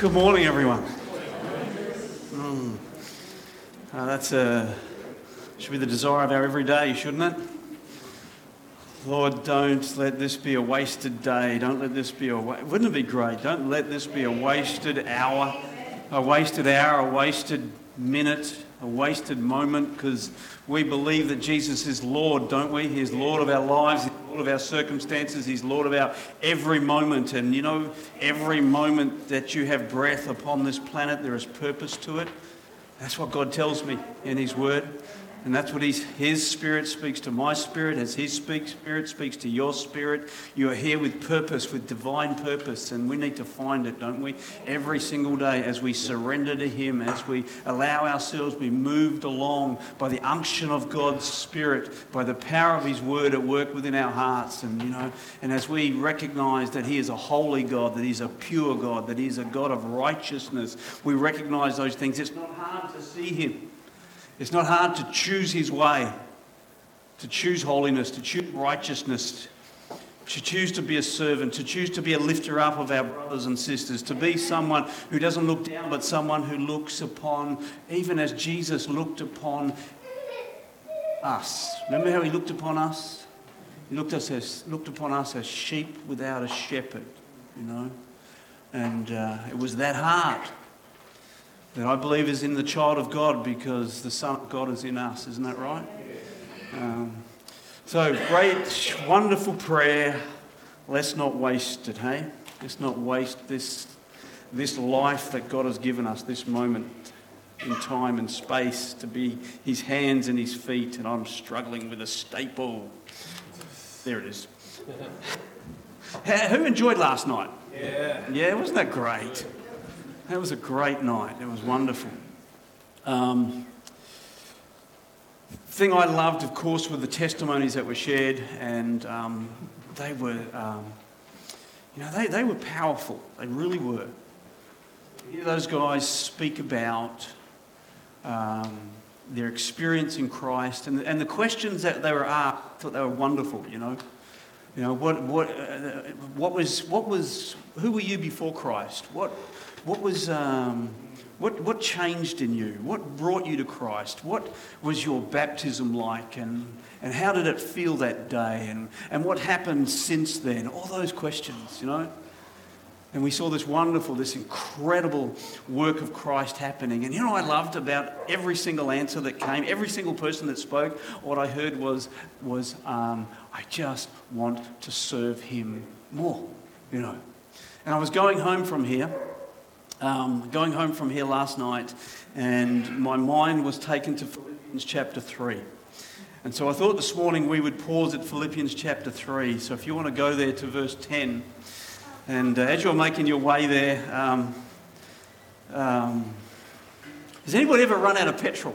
Good morning, everyone. Mm. Uh, that's a, should be the desire of our everyday, shouldn't it? Lord, don't let this be a wasted day. Don't let this be a. Wa- Wouldn't it be great? Don't let this be a wasted hour, a wasted hour, a wasted minute, a wasted moment, because we believe that Jesus is Lord, don't we? He's Lord of our lives, Of our circumstances, He's Lord of our every moment. And you know, every moment that you have breath upon this planet, there is purpose to it. That's what God tells me in His Word. And that's what he's, His Spirit speaks to my spirit, as His speak, Spirit speaks to your spirit. You are here with purpose, with divine purpose, and we need to find it, don't we? Every single day as we surrender to Him, as we allow ourselves to be moved along by the unction of God's Spirit, by the power of His Word at work within our hearts, and you know, and as we recognize that He is a holy God, that He's a pure God, that He is a God of righteousness, we recognize those things. It's not hard to see Him. It's not hard to choose his way, to choose holiness, to choose righteousness, to choose to be a servant, to choose to be a lifter up of our brothers and sisters, to be someone who doesn't look down, but someone who looks upon, even as Jesus looked upon us. Remember how he looked upon us? He looked, us as, looked upon us as sheep without a shepherd, you know? And uh, it was that heart that I believe is in the child of God because the Son of God is in us. Isn't that right? Um, so, great, wonderful prayer. Let's not waste it, hey? Let's not waste this, this life that God has given us, this moment in time and space to be His hands and His feet. And I'm struggling with a staple. There it is. Who enjoyed last night? Yeah. Yeah, wasn't that great? That was a great night. It was wonderful. Um, thing I loved, of course, were the testimonies that were shared, and um, they were, um, you know, they, they were powerful. They really were. Hear those guys speak about um, their experience in Christ, and, and the questions that they were asked, I thought they were wonderful. You know, you know what, what, uh, what was, what was, who were you before Christ? What, what was, um, what, what changed in you? What brought you to Christ? What was your baptism like? And, and how did it feel that day? And, and what happened since then? All those questions, you know? And we saw this wonderful, this incredible work of Christ happening. And you know I loved about every single answer that came, every single person that spoke, what I heard was, was um, I just want to serve him more, you know. And I was going home from here um, going home from here last night, and my mind was taken to Philippians chapter 3. And so I thought this morning we would pause at Philippians chapter 3. So if you want to go there to verse 10, and uh, as you're making your way there, um, um, has anybody ever run out of petrol?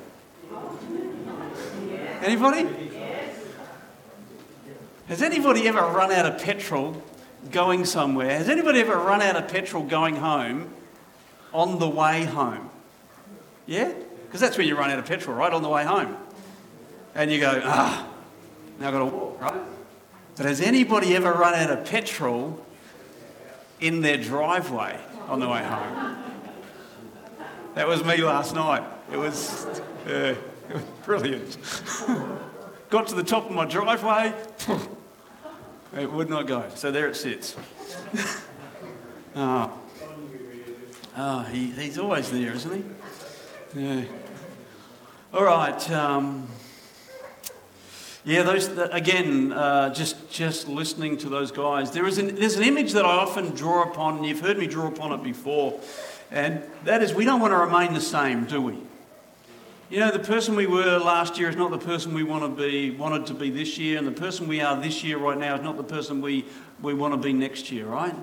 Anybody? Has anybody ever run out of petrol going somewhere? Has anybody ever run out of petrol going home on the way home? Yeah? Because that's when you run out of petrol, right? On the way home. And you go, ah, now I've got to walk, right? But has anybody ever run out of petrol in their driveway on the way home? That was me last night. It was, uh, it was brilliant. Got to the top of my driveway, it would not go. So there it sits. oh. Oh, he, he's always there, isn't he? Yeah. All right. Um, yeah, those again. Uh, just just listening to those guys. There is an there's an image that I often draw upon. And you've heard me draw upon it before, and that is we don't want to remain the same, do we? You know, the person we were last year is not the person we want to be wanted to be this year, and the person we are this year right now is not the person we, we want to be next year, right?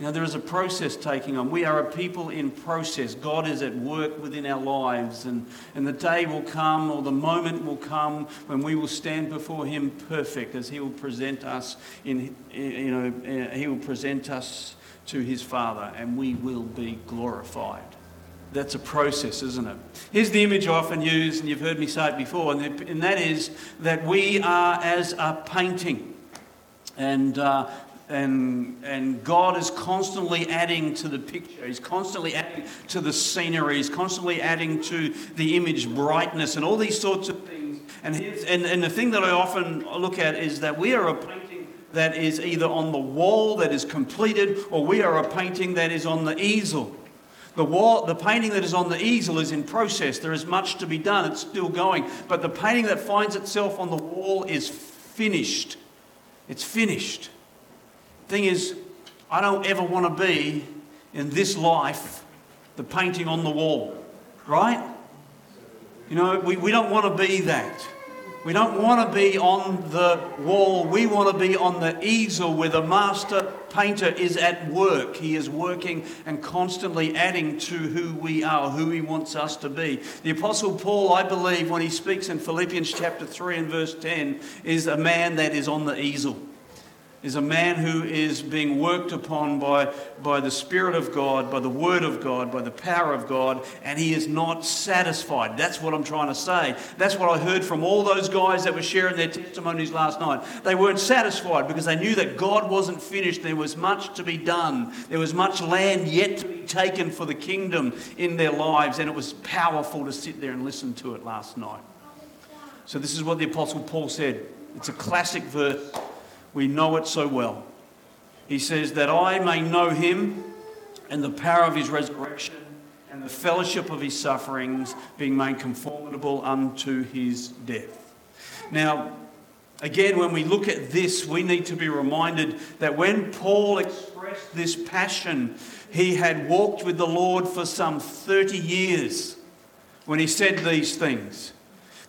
You know, there is a process taking on. We are a people in process. God is at work within our lives, and, and the day will come, or the moment will come, when we will stand before Him perfect, as He will present us in, you know, He will present us to His Father, and we will be glorified. That's a process, isn't it? Here's the image I often use, and you've heard me say it before, and that is that we are as a painting. And uh, and, and God is constantly adding to the picture. He's constantly adding to the scenery. He's constantly adding to the image brightness and all these sorts of things. And, and, and the thing that I often look at is that we are a painting that is either on the wall that is completed or we are a painting that is on the easel. The, wall, the painting that is on the easel is in process. There is much to be done. It's still going. But the painting that finds itself on the wall is finished. It's finished. Thing is, I don't ever want to be in this life the painting on the wall, right? You know, we, we don't want to be that. We don't want to be on the wall. We want to be on the easel where the master painter is at work. He is working and constantly adding to who we are, who he wants us to be. The Apostle Paul, I believe, when he speaks in Philippians chapter 3 and verse 10, is a man that is on the easel is a man who is being worked upon by, by the Spirit of God, by the Word of God, by the power of God, and he is not satisfied. That's what I'm trying to say. That's what I heard from all those guys that were sharing their testimonies last night. They weren't satisfied because they knew that God wasn't finished. There was much to be done, there was much land yet to be taken for the kingdom in their lives, and it was powerful to sit there and listen to it last night. So, this is what the Apostle Paul said. It's a classic verse. We know it so well. He says, That I may know him and the power of his resurrection and the fellowship of his sufferings, being made conformable unto his death. Now, again, when we look at this, we need to be reminded that when Paul expressed this passion, he had walked with the Lord for some 30 years when he said these things.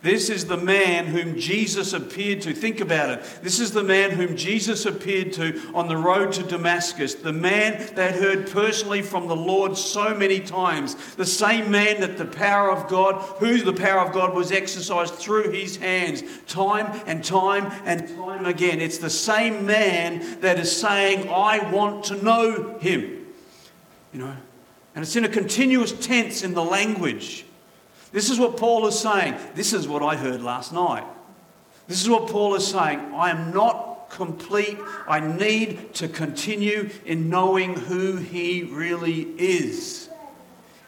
This is the man whom Jesus appeared to. Think about it. This is the man whom Jesus appeared to on the road to Damascus. The man that heard personally from the Lord so many times. The same man that the power of God, who the power of God was exercised through his hands time and time and time again. It's the same man that is saying, I want to know him. You know? And it's in a continuous tense in the language. This is what Paul is saying. This is what I heard last night. This is what Paul is saying. I am not complete. I need to continue in knowing who he really is.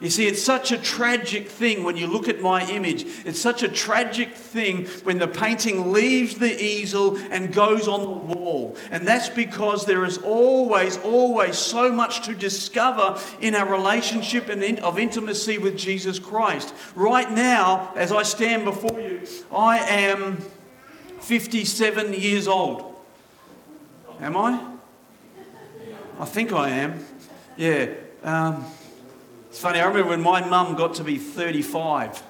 You see, it's such a tragic thing when you look at my image. It's such a tragic thing when the painting leaves the easel and goes on the wall. And that's because there is always, always so much to discover in our relationship and of intimacy with Jesus Christ. Right now, as I stand before you, I am 57 years old. Am I? I think I am. Yeah. Um, it's funny, I remember when my mum got to be 35.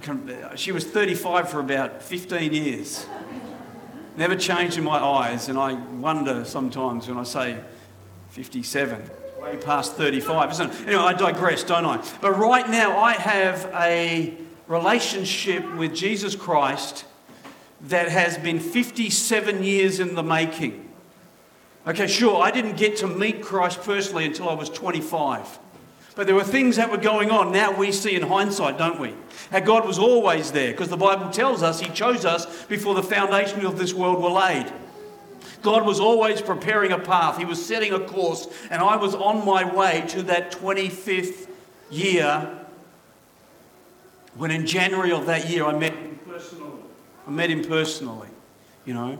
Can, she was 35 for about 15 years. Never changed in my eyes, and I wonder sometimes when I say 57, way past 35, isn't it? Anyway, I digress, don't I? But right now, I have a relationship with Jesus Christ that has been 57 years in the making. Okay, sure, I didn't get to meet Christ personally until I was 25. But there were things that were going on. Now we see in hindsight, don't we? How God was always there because the Bible tells us He chose us before the foundation of this world were laid. God was always preparing a path, He was setting a course, and I was on my way to that 25th year when in January of that year I met him personally. I met him personally, you know.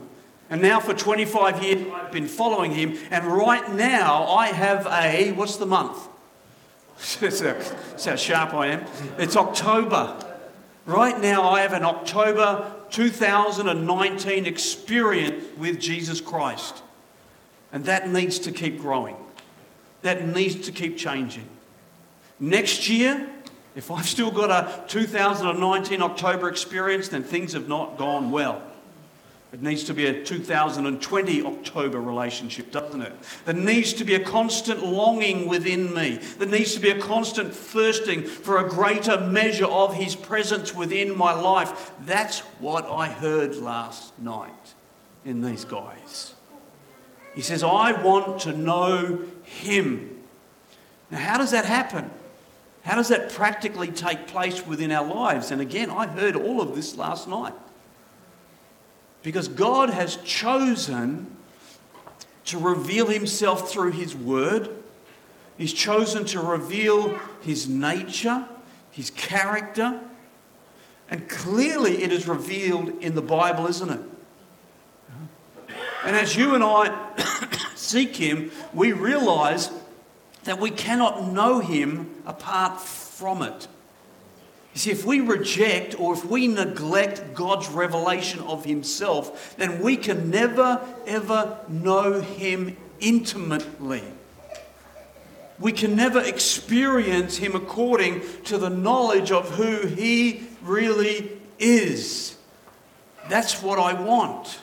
And now for 25 years I've been following him, and right now I have a, what's the month? That's how sharp I am. It's October. Right now, I have an October 2019 experience with Jesus Christ. And that needs to keep growing. That needs to keep changing. Next year, if I've still got a 2019 October experience, then things have not gone well. It needs to be a 2020 October relationship, doesn't it? There needs to be a constant longing within me. There needs to be a constant thirsting for a greater measure of His presence within my life. That's what I heard last night in these guys. He says, I want to know Him. Now, how does that happen? How does that practically take place within our lives? And again, I heard all of this last night. Because God has chosen to reveal himself through his word. He's chosen to reveal his nature, his character. And clearly it is revealed in the Bible, isn't it? And as you and I seek him, we realize that we cannot know him apart from it. You see, if we reject or if we neglect God's revelation of Himself, then we can never, ever know Him intimately. We can never experience Him according to the knowledge of who He really is. That's what I want.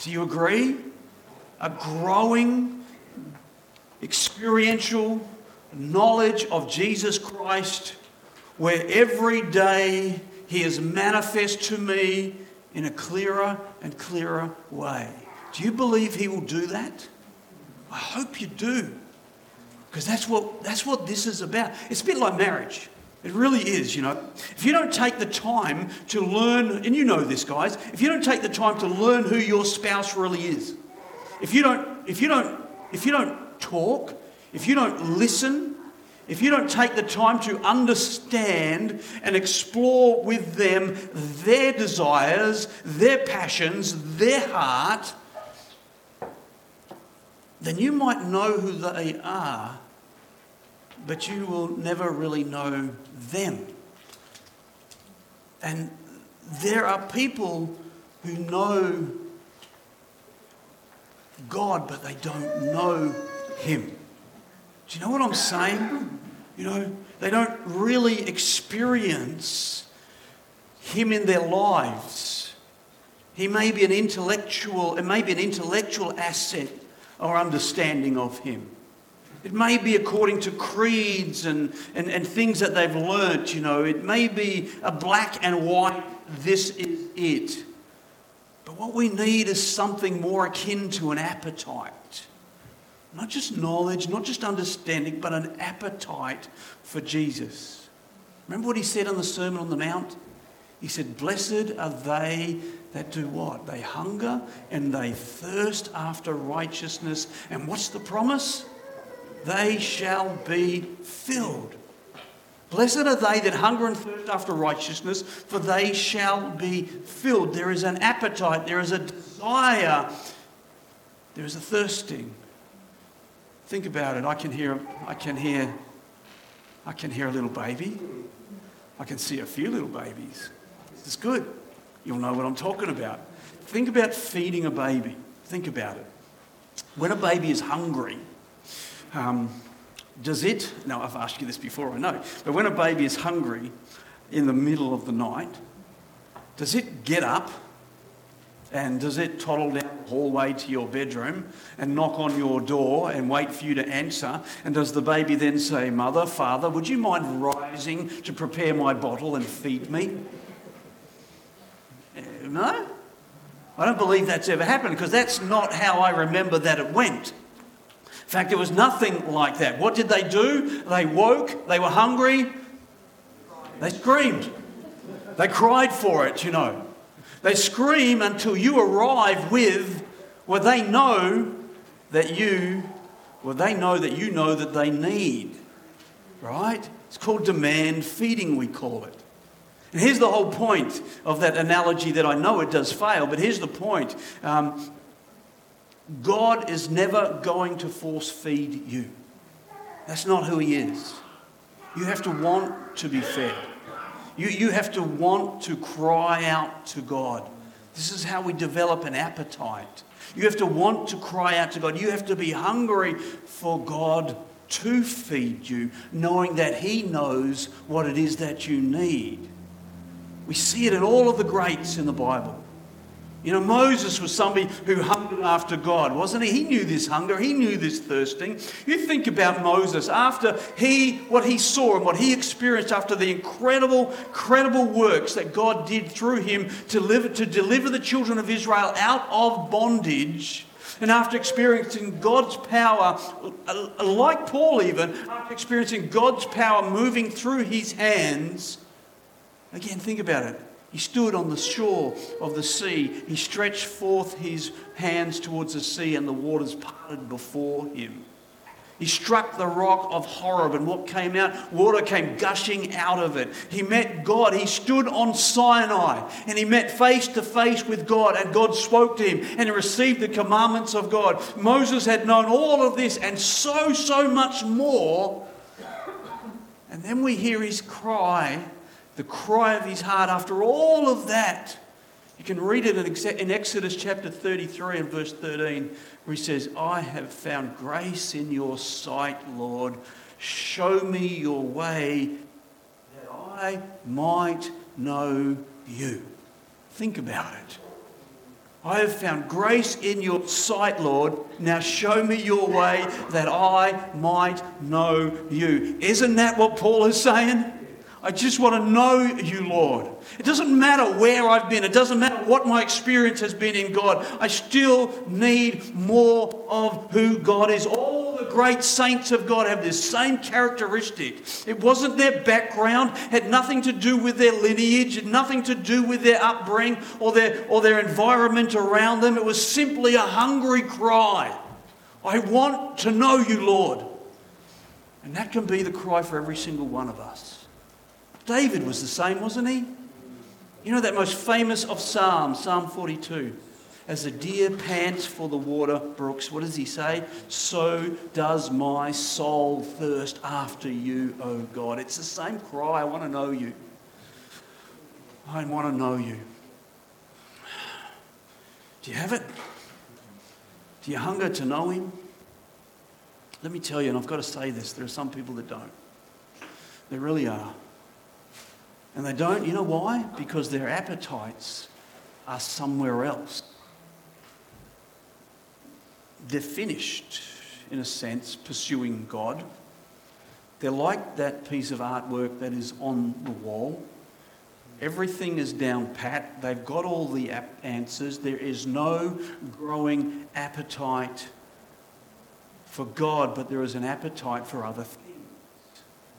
Do you agree? A growing, experiential knowledge of Jesus Christ where every day He is manifest to me in a clearer and clearer way. Do you believe He will do that? I hope you do. Because that's what, that's what this is about. It's a bit like marriage. It really is, you know. If you don't take the time to learn, and you know this, guys, if you don't take the time to learn who your spouse really is, if you don't, if you don't, if you don't talk, if you don't listen, if you don't take the time to understand and explore with them their desires, their passions, their heart, then you might know who they are, but you will never really know them. And there are people who know God, but they don't know Him. Do you know what I'm saying? You know, they don't really experience Him in their lives. He may be an intellectual, it may be an intellectual asset or understanding of Him. It may be according to creeds and, and, and things that they've learnt, you know. It may be a black and white, this is it. But what we need is something more akin to an appetite. Not just knowledge, not just understanding, but an appetite for Jesus. Remember what he said on the Sermon on the Mount? He said, Blessed are they that do what? They hunger and they thirst after righteousness. And what's the promise? They shall be filled. Blessed are they that hunger and thirst after righteousness, for they shall be filled. There is an appetite, there is a desire, there is a thirsting. Think about it. I can hear, I can hear, I can hear a little baby. I can see a few little babies. This is good. You'll know what I'm talking about. Think about feeding a baby. Think about it. When a baby is hungry, um, does it, now I've asked you this before, I know, but when a baby is hungry in the middle of the night, does it get up and does it toddle down the hallway to your bedroom and knock on your door and wait for you to answer? And does the baby then say, Mother, Father, would you mind rising to prepare my bottle and feed me? Eh, no? I don't believe that's ever happened because that's not how I remember that it went. In fact, it was nothing like that. What did they do? They woke, they were hungry, they screamed, they cried for it, you know. They scream until you arrive with what they know that you, well, they know that you know that they need. Right? It's called demand feeding, we call it. And here's the whole point of that analogy that I know it does fail, but here's the point um, God is never going to force feed you. That's not who He is. You have to want to be fed. You, you have to want to cry out to God. This is how we develop an appetite. You have to want to cry out to God. You have to be hungry for God to feed you, knowing that He knows what it is that you need. We see it in all of the greats in the Bible. You know, Moses was somebody who hungered after God, wasn't he? He knew this hunger, he knew this thirsting. You think about Moses after he, what he saw and what he experienced after the incredible, incredible works that God did through him to, live, to deliver the children of Israel out of bondage. And after experiencing God's power, like Paul even, after experiencing God's power moving through his hands, again, think about it. He stood on the shore of the sea. He stretched forth his hands towards the sea, and the waters parted before him. He struck the rock of Horeb, and what came out? Water came gushing out of it. He met God. He stood on Sinai, and he met face to face with God, and God spoke to him, and he received the commandments of God. Moses had known all of this, and so, so much more. And then we hear his cry, the cry of his heart after all of that. You can read it in Exodus chapter 33 and verse 13, where he says, I have found grace in your sight, Lord. Show me your way that I might know you. Think about it. I have found grace in your sight, Lord. Now show me your way that I might know you. Isn't that what Paul is saying? I just want to know you, Lord. It doesn't matter where I've been, it doesn't matter what my experience has been in God. I still need more of who God is. All the great saints of God have this same characteristic. It wasn't their background, had nothing to do with their lineage, had nothing to do with their upbringing or their, or their environment around them. It was simply a hungry cry. I want to know you, Lord. And that can be the cry for every single one of us. David was the same, wasn't he? You know that most famous of Psalms, Psalm 42. As the deer pants for the water brooks, what does he say? So does my soul thirst after you, O God. It's the same cry. I want to know you. I want to know you. Do you have it? Do you hunger to know him? Let me tell you, and I've got to say this there are some people that don't. There really are. And they don't, you know why? Because their appetites are somewhere else. They're finished, in a sense, pursuing God. They're like that piece of artwork that is on the wall. Everything is down pat. They've got all the answers. There is no growing appetite for God, but there is an appetite for other things.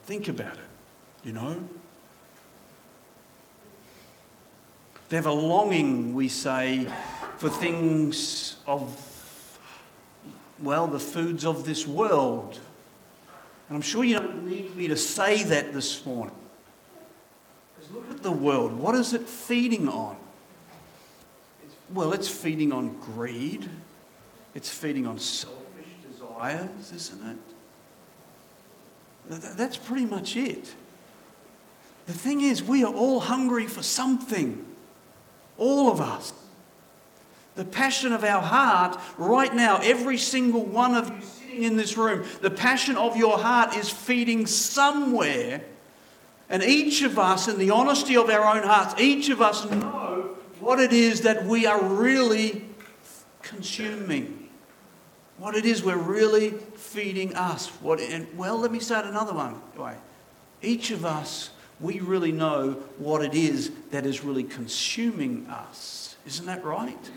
Think about it, you know? They have a longing, we say, for things of, well, the foods of this world. And I'm sure you don't need me to say that this morning. Because look at the world. What is it feeding on? Well, it's feeding on greed. It's feeding on selfish desires, isn't it? That's pretty much it. The thing is, we are all hungry for something. All of us. The passion of our heart right now, every single one of you sitting in this room, the passion of your heart is feeding somewhere. And each of us, in the honesty of our own hearts, each of us know what it is that we are really consuming. What it is we're really feeding us. What, and, well, let me start another one. Anyway, each of us we really know what it is that is really consuming us. Isn't that right?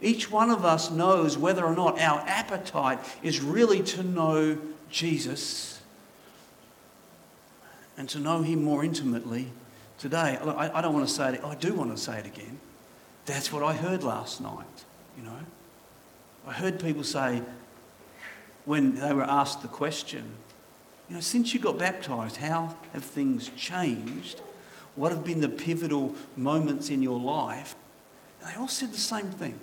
Each one of us knows whether or not our appetite is really to know Jesus and to know Him more intimately today. I, don't want to say it, I do want to say it again. That's what I heard last night, you know. I heard people say, when they were asked the question, you know, since you got baptized, how have things changed? What have been the pivotal moments in your life? And they all said the same thing.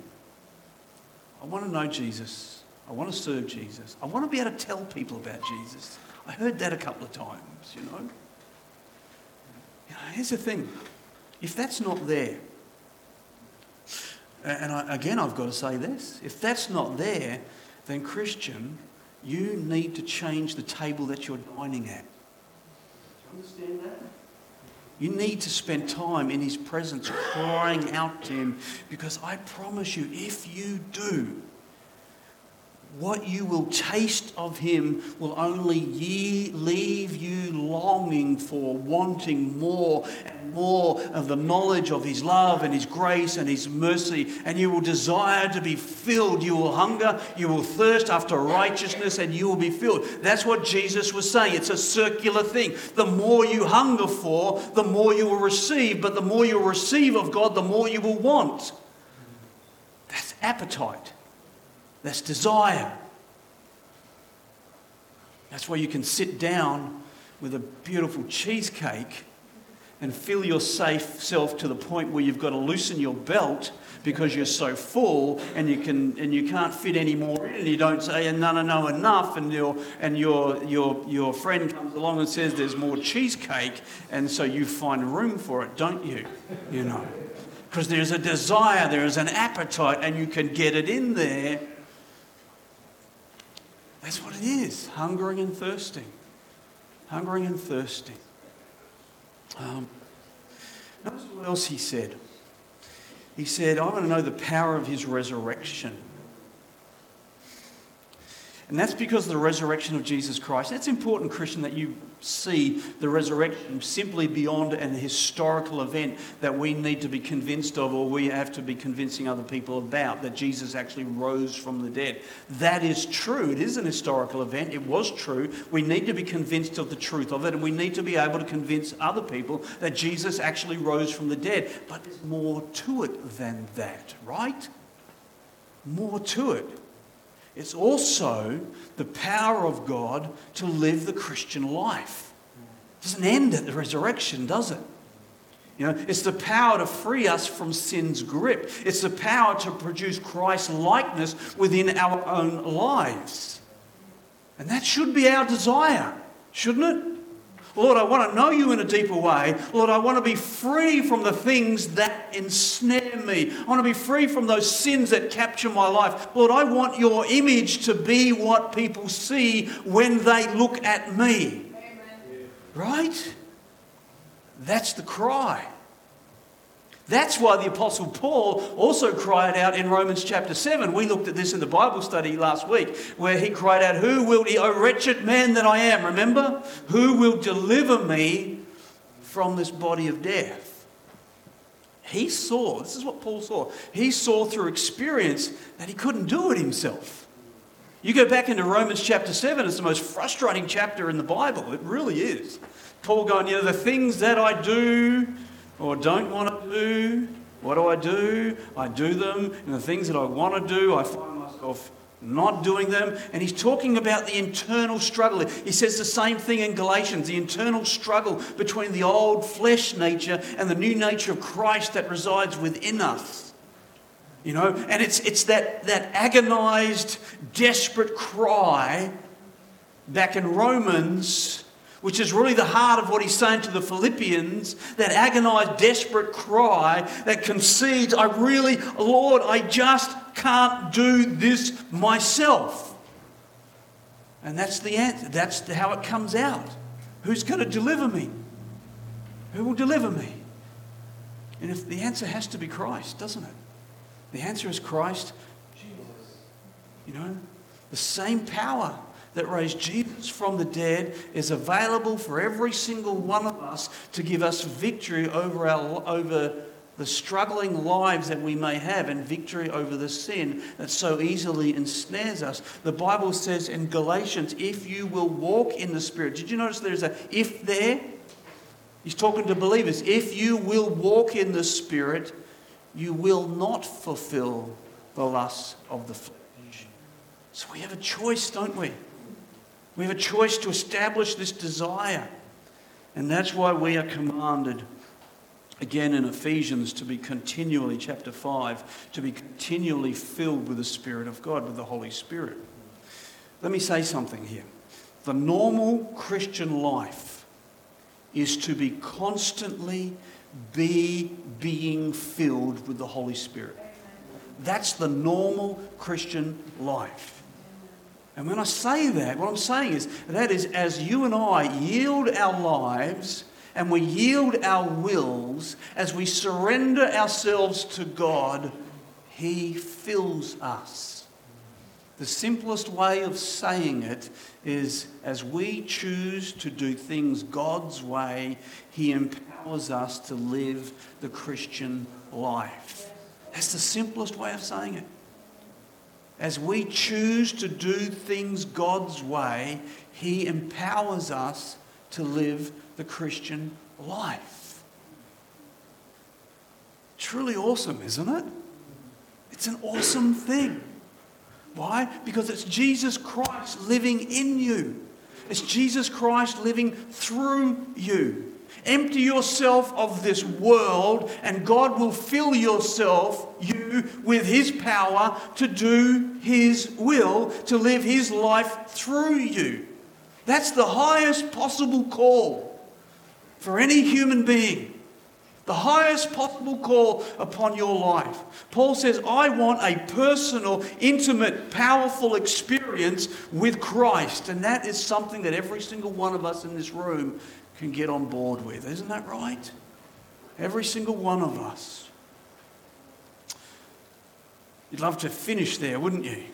I want to know Jesus. I want to serve Jesus. I want to be able to tell people about Jesus. I heard that a couple of times, you know. You know here's the thing if that's not there, and I, again, I've got to say this if that's not there, then Christian, you need to change the table that you're dining at. Do you understand that? You need to spend time in His presence crying out to Him because I promise you, if you do, what you will taste of him will only ye leave you longing for, wanting more and more of the knowledge of his love and his grace and his mercy. And you will desire to be filled. You will hunger, you will thirst after righteousness, and you will be filled. That's what Jesus was saying. It's a circular thing. The more you hunger for, the more you will receive. But the more you receive of God, the more you will want. That's appetite. That's desire. That's why you can sit down with a beautiful cheesecake and fill yourself to the point where you've got to loosen your belt because you're so full and you can and you can't fit any more in. And you don't say no no no enough. And your and your your your friend comes along and says there's more cheesecake. And so you find room for it don't you? You know? Because there's a desire there is an appetite and you can get it in there that's what it is hungering and thirsting. Hungering and thirsting. Um, notice what else he said. He said, I want to know the power of his resurrection. And that's because of the resurrection of Jesus Christ. It's important, Christian, that you see the resurrection simply beyond an historical event that we need to be convinced of or we have to be convincing other people about, that Jesus actually rose from the dead. That is true. It is an historical event. It was true. We need to be convinced of the truth of it and we need to be able to convince other people that Jesus actually rose from the dead. But there's more to it than that, right? More to it. It's also the power of God to live the Christian life. It doesn't end at the resurrection, does it? You know, it's the power to free us from sin's grip. It's the power to produce Christ likeness within our own lives. And that should be our desire, shouldn't it? Lord, I want to know you in a deeper way. Lord, I want to be free from the things that ensnare me. I want to be free from those sins that capture my life. Lord, I want your image to be what people see when they look at me. Amen. Right? That's the cry. That's why the Apostle Paul also cried out in Romans chapter 7. We looked at this in the Bible study last week, where he cried out, Who will, O oh, wretched man that I am, remember? Who will deliver me from this body of death? He saw, this is what Paul saw, he saw through experience that he couldn't do it himself. You go back into Romans chapter 7, it's the most frustrating chapter in the Bible. It really is. Paul going, You know, the things that I do or don't want to do, what do I do? I do them, and the things that I want to do, I find myself not doing them. And he's talking about the internal struggle. He says the same thing in Galatians the internal struggle between the old flesh nature and the new nature of Christ that resides within us. You know, and it's, it's that, that agonized, desperate cry back in Romans which is really the heart of what he's saying to the Philippians that agonized, desperate cry that concedes, I really, Lord, I just can't do this myself. And that's the answer. That's how it comes out. Who's going to deliver me? Who will deliver me? And if the answer has to be Christ, doesn't it? The answer is Christ. Jesus. You know, the same power that raised Jesus from the dead is available for every single one of us to give us victory over, our, over the struggling lives that we may have and victory over the sin that so easily ensnares us. The Bible says in Galatians, if you will walk in the Spirit. Did you notice there's a if there? He's talking to believers. If you will walk in the Spirit, you will not fulfill the lusts of the flesh. So we have a choice, don't we? We have a choice to establish this desire. And that's why we are commanded, again in Ephesians, to be continually, chapter 5, to be continually filled with the Spirit of God, with the Holy Spirit. Let me say something here. The normal Christian life is to be constantly be being filled with the Holy Spirit. That's the normal Christian life. And when I say that, what I'm saying is that is as you and I yield our lives and we yield our wills, as we surrender ourselves to God, He fills us. The simplest way of saying it is as we choose to do things God's way, He empowers us to live the Christian life. That's the simplest way of saying it. As we choose to do things God's way, He empowers us to live the Christian life. Truly awesome, isn't it? It's an awesome thing. Why? Because it's Jesus Christ living in you. It's Jesus Christ living through you. Empty yourself of this world, and God will fill yourself, you, with His power to do His will, to live His life through you. That's the highest possible call for any human being. The highest possible call upon your life. Paul says, I want a personal, intimate, powerful experience with Christ. And that is something that every single one of us in this room can get on board with. Isn't that right? Every single one of us. You'd love to finish there, wouldn't you?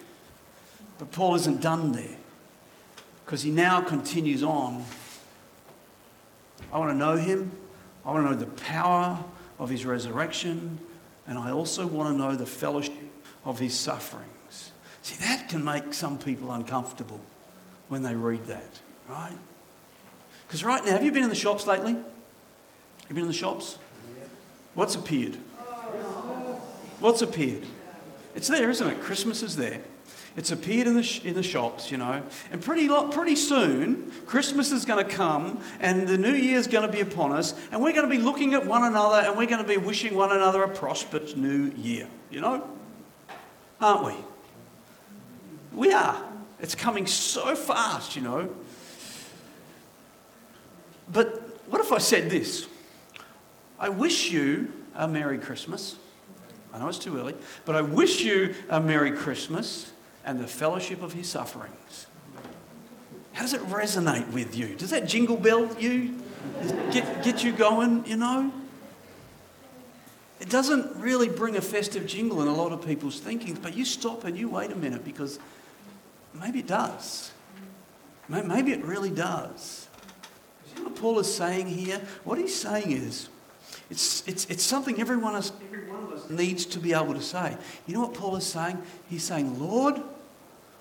But Paul isn't done there because he now continues on. I want to know him. I want to know the power of his resurrection. And I also want to know the fellowship of his sufferings. See, that can make some people uncomfortable when they read that, right? Because right now, have you been in the shops lately? Have you been in the shops? What's appeared? What's appeared? It's there, isn't it? Christmas is there. It's appeared in the, sh- in the shops, you know. And pretty, lo- pretty soon, Christmas is going to come and the new year is going to be upon us. And we're going to be looking at one another and we're going to be wishing one another a prosperous new year, you know? Aren't we? We are. It's coming so fast, you know. But what if I said this? I wish you a Merry Christmas. I know it's too early, but I wish you a Merry Christmas and the fellowship of his sufferings. How does it resonate with you? Does that jingle bell you? Get, get you going, you know? It doesn't really bring a festive jingle in a lot of people's thinking, but you stop and you wait a minute because maybe it does. Maybe it really does. What Paul is saying here? What he's saying is, it's, it's, it's something every one, of, every one of us needs to be able to say. You know what Paul is saying? He's saying, Lord,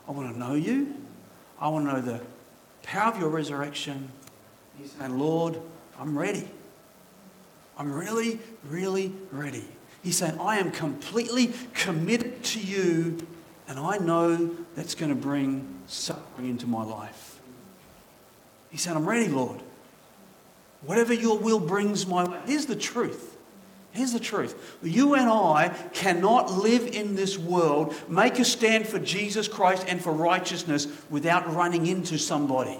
I want to know you. I want to know the power of your resurrection. He's saying, Lord, I'm ready. I'm really, really ready. He's saying, I am completely committed to you, and I know that's going to bring suffering into my life. He said, I'm ready, Lord. Whatever your will brings my way. Here's the truth. Here's the truth. You and I cannot live in this world, make a stand for Jesus Christ and for righteousness without running into somebody.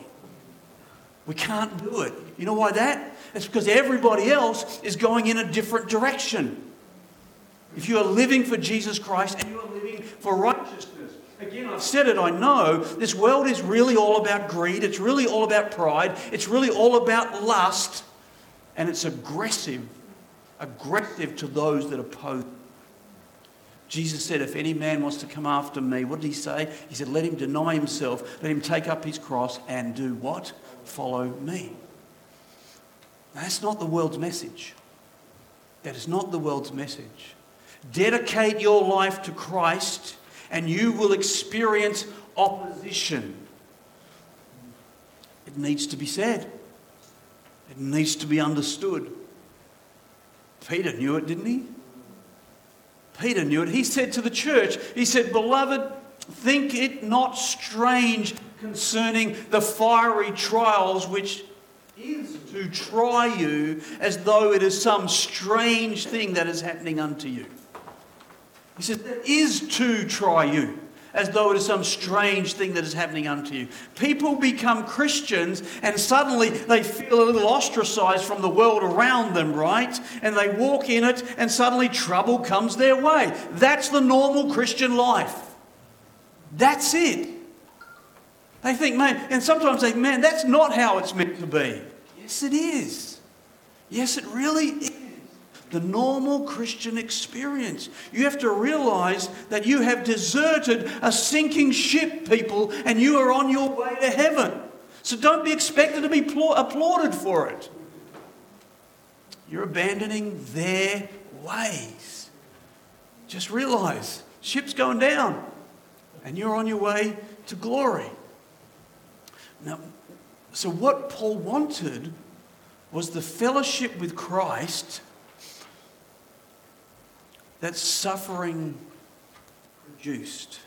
We can't do it. You know why that? It's because everybody else is going in a different direction. If you are living for Jesus Christ and you are living for righteousness, Again, I've said it, I know. This world is really all about greed. It's really all about pride. It's really all about lust. And it's aggressive, aggressive to those that oppose. Jesus said, If any man wants to come after me, what did he say? He said, Let him deny himself, let him take up his cross and do what? Follow me. Now, that's not the world's message. That is not the world's message. Dedicate your life to Christ and you will experience opposition. It needs to be said, it needs to be understood. Peter knew it, didn't he? Peter knew it. He said to the church, He said, Beloved, think it not strange concerning the fiery trials which is to try you as though it is some strange thing that is happening unto you. He says, That is to try you, as though it is some strange thing that is happening unto you. People become Christians and suddenly they feel a little ostracized from the world around them, right? And they walk in it and suddenly trouble comes their way. That's the normal Christian life. That's it. They think, man, and sometimes they think, man, that's not how it's meant to be. Yes, it is. Yes, it really is. The normal Christian experience. You have to realize that you have deserted a sinking ship, people, and you are on your way to heaven. So don't be expected to be applauded for it. You're abandoning their ways. Just realize ship's going down and you're on your way to glory. Now, so what Paul wanted was the fellowship with Christ that suffering produced.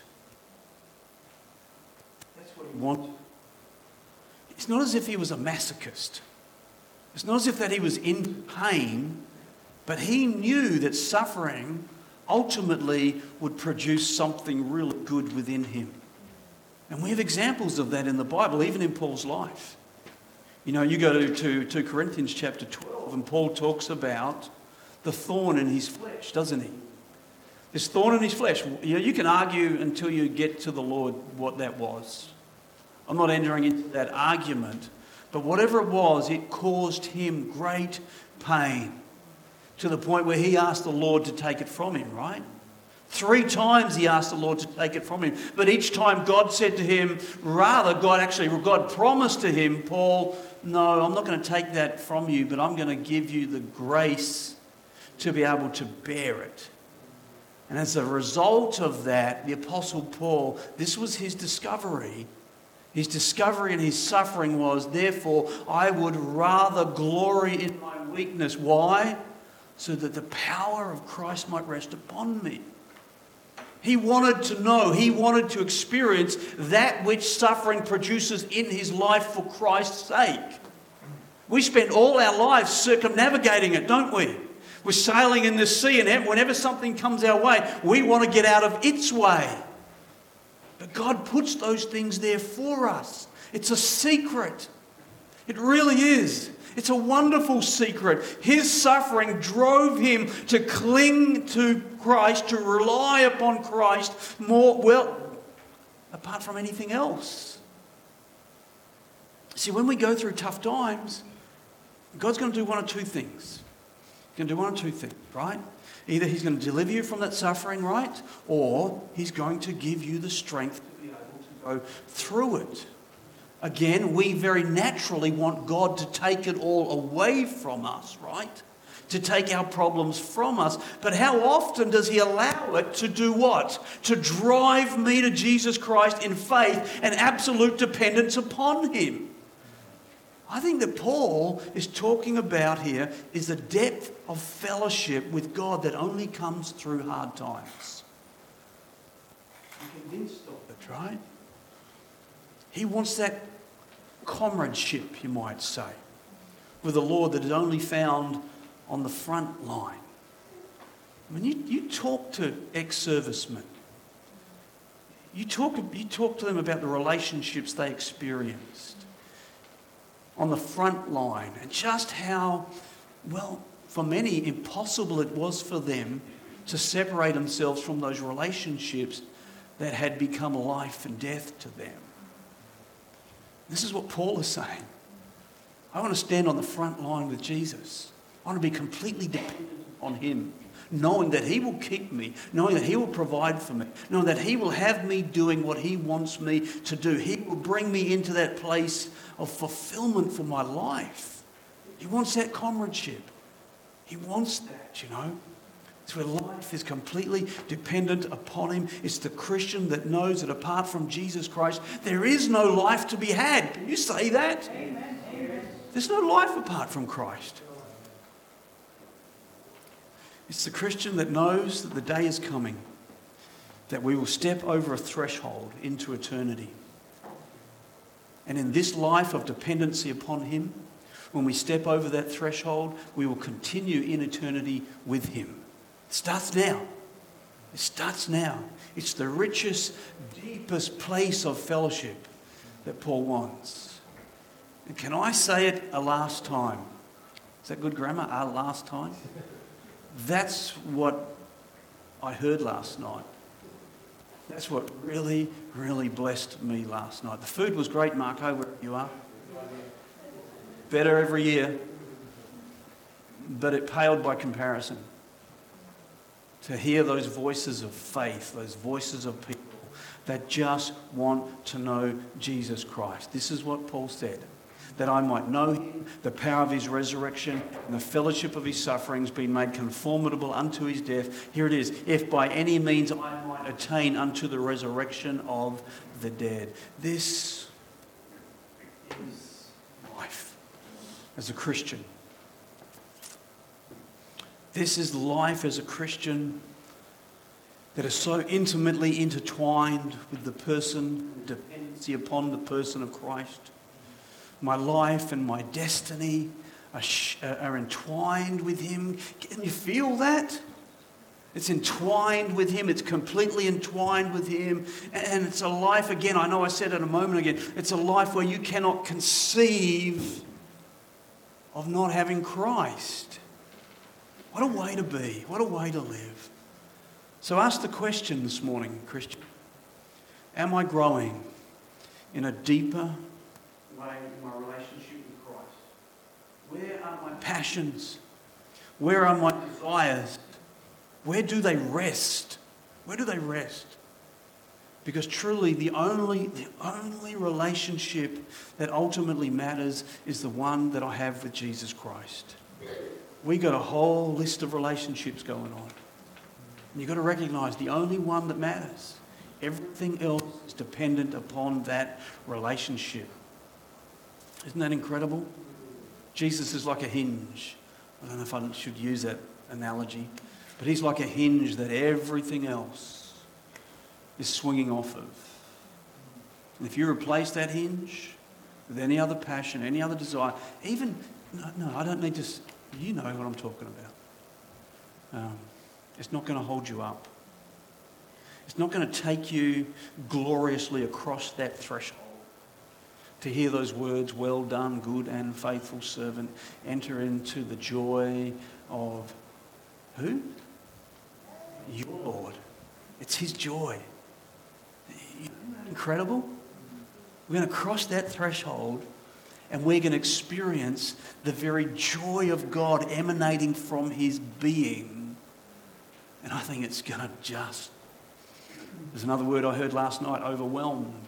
That's what he wanted. It's not as if he was a masochist. It's not as if that he was in pain, but he knew that suffering ultimately would produce something really good within him. And we have examples of that in the Bible, even in Paul's life. You know, you go to, to, to Corinthians chapter 12, and Paul talks about the thorn in his flesh, doesn't he? This thorn in his flesh. You, know, you can argue until you get to the Lord what that was. I'm not entering into that argument, but whatever it was, it caused him great pain to the point where he asked the Lord to take it from him, right? Three times he asked the Lord to take it from him. But each time God said to him, rather, God actually, God promised to him, Paul, no, I'm not going to take that from you, but I'm going to give you the grace to be able to bear it. And as a result of that, the Apostle Paul, this was his discovery his discovery and his suffering was, therefore, I would rather glory in my weakness. Why? So that the power of Christ might rest upon me. He wanted to know, he wanted to experience that which suffering produces in his life for Christ's sake. We spend all our lives circumnavigating it, don't we? We're sailing in the sea, and whenever something comes our way, we want to get out of its way. But God puts those things there for us. It's a secret. It really is. It's a wonderful secret. His suffering drove him to cling to Christ, to rely upon Christ more, well, apart from anything else. See, when we go through tough times, God's going to do one or two things. He's going to do one or two things, right? Either he's going to deliver you from that suffering, right? Or he's going to give you the strength to be able to go through it. Again, we very naturally want God to take it all away from us, right? To take our problems from us. But how often does He allow it to do what? To drive me to Jesus Christ in faith and absolute dependence upon Him. I think that Paul is talking about here is the depth of fellowship with God that only comes through hard times. I'm convinced of right? He wants that comradeship, you might say, with the Lord that is only found on the front line. I mean, you, you talk to ex servicemen, you talk, you talk to them about the relationships they experienced on the front line and just how, well, for many, impossible it was for them to separate themselves from those relationships that had become life and death to them. This is what Paul is saying. I want to stand on the front line with Jesus. I want to be completely dependent on Him knowing that He will keep me, knowing that He will provide for me, knowing that He will have me doing what He wants me to do. He will bring me into that place of fulfillment for my life. He wants that comradeship. He wants that, you know. It's where life is completely dependent upon Him. It's the Christian that knows that apart from Jesus Christ, there is no life to be had. Can you say that? Amen. There's no life apart from Christ. It's the Christian that knows that the day is coming, that we will step over a threshold into eternity. And in this life of dependency upon Him, when we step over that threshold, we will continue in eternity with Him. It starts now. It starts now. It's the richest, deepest place of fellowship that Paul wants. And can I say it a last time? Is that good grammar? A last time? That's what I heard last night. That's what really, really blessed me last night. The food was great, Marco, wherever you are. Better every year. but it paled by comparison. To hear those voices of faith, those voices of people that just want to know Jesus Christ. This is what Paul said that I might know him, the power of his resurrection, and the fellowship of his sufferings, being made conformable unto his death. Here it is if by any means I might attain unto the resurrection of the dead. This is life as a Christian. This is life as a Christian that is so intimately intertwined with the person, dependency upon the person of Christ. My life and my destiny are, uh, are entwined with Him. Can you feel that? It's entwined with Him. It's completely entwined with Him. And it's a life, again, I know I said it a moment ago, it's a life where you cannot conceive of not having Christ. What a way to be. What a way to live. So ask the question this morning, Christian Am I growing in a deeper way in my relationship with Christ? Where are my passions? Where are my desires? Where do they rest? Where do they rest? Because truly, the only, the only relationship that ultimately matters is the one that I have with Jesus Christ. We got a whole list of relationships going on. And you've got to recognize the only one that matters. Everything else is dependent upon that relationship. Isn't that incredible? Jesus is like a hinge. I don't know if I should use that analogy. But he's like a hinge that everything else is swinging off of. And if you replace that hinge with any other passion, any other desire, even, no, no I don't need to, you know what I'm talking about. Um, it's not going to hold you up. It's not going to take you gloriously across that threshold to hear those words, well done, good and faithful servant, enter into the joy of who? your Lord. It's His joy. Incredible? We're going to cross that threshold and we're going to experience the very joy of God emanating from His being. And I think it's going to just, there's another word I heard last night overwhelmed.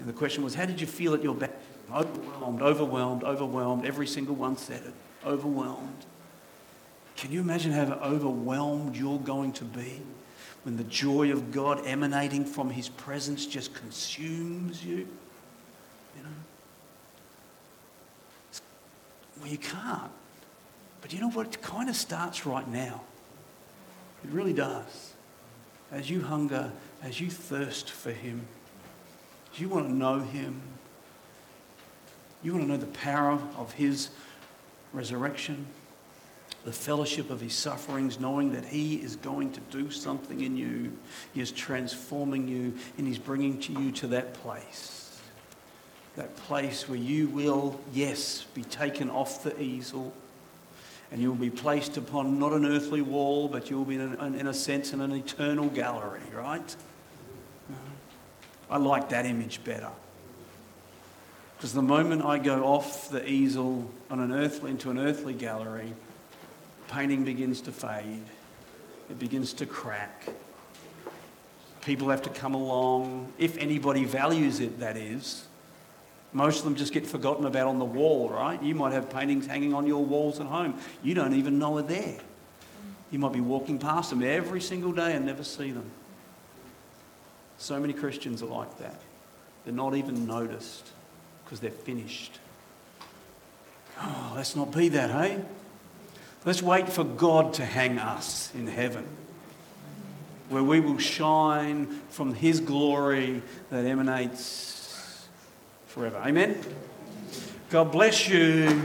Know, the question was, how did you feel at your baptism? Overwhelmed, overwhelmed, overwhelmed. Every single one said it. Overwhelmed. Can you imagine how overwhelmed you're going to be when the joy of God emanating from His presence just consumes you? You know? Well, you can't. But you know what? It kind of starts right now. It really does. As you hunger, as you thirst for Him, as you want to know Him, you want to know the power of His resurrection, the fellowship of his sufferings, knowing that he is going to do something in you. He is transforming you and he's bringing to you to that place. That place where you will, yes, be taken off the easel and you will be placed upon not an earthly wall, but you will be, in a, in a sense, in an eternal gallery, right? I like that image better. Because the moment I go off the easel on an earthly, into an earthly gallery, painting begins to fade, it begins to crack. People have to come along, if anybody values it, that is. Most of them just get forgotten about on the wall, right? You might have paintings hanging on your walls at home. You don't even know they're there. You might be walking past them every single day and never see them. So many Christians are like that. They're not even noticed because they're finished. Oh, let's not be that, hey? Let's wait for God to hang us in heaven, where we will shine from His glory that emanates forever. Amen? God bless you.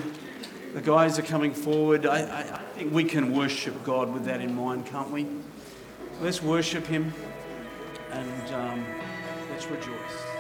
The guys are coming forward. I, I, I think we can worship God with that in mind, can't we? Let's worship Him and um, let's rejoice.